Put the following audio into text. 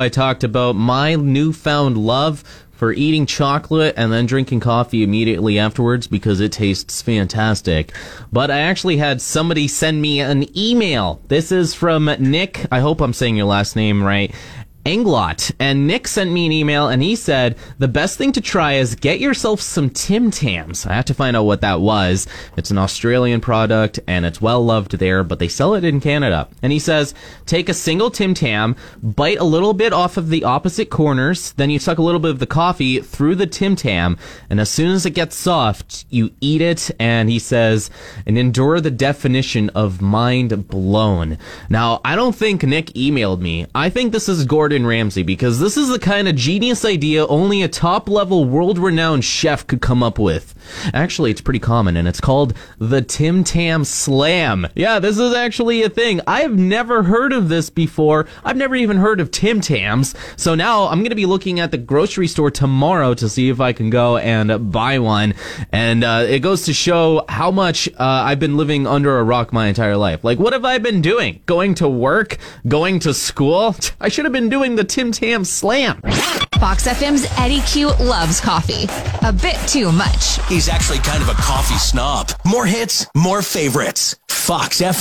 I talked about my newfound love for eating chocolate and then drinking coffee immediately afterwards because it tastes fantastic. But I actually had somebody send me an email. This is from Nick. I hope I'm saying your last name right. Englot. And Nick sent me an email and he said, the best thing to try is get yourself some Tim Tams. I have to find out what that was. It's an Australian product and it's well loved there, but they sell it in Canada. And he says, take a single Tim Tam, bite a little bit off of the opposite corners, then you suck a little bit of the coffee through the Tim Tam, and as soon as it gets soft, you eat it. And he says, and endure the definition of mind blown. Now, I don't think Nick emailed me. I think this is Gordon Gordon Ramsay because this is the kind of genius idea only a top level world renowned chef could come up with. Actually, it's pretty common and it's called the Tim Tam Slam. Yeah, this is actually a thing. I've never heard of this before. I've never even heard of Tim Tams. So now I'm going to be looking at the grocery store tomorrow to see if I can go and buy one. And uh, it goes to show how much uh, I've been living under a rock my entire life. Like, what have I been doing? Going to work? Going to school? I should have been doing doing the Tim Tam Slam. Fox FM's Eddie Q loves coffee. A bit too much. He's actually kind of a coffee snob. More hits, more favorites. Fox FM.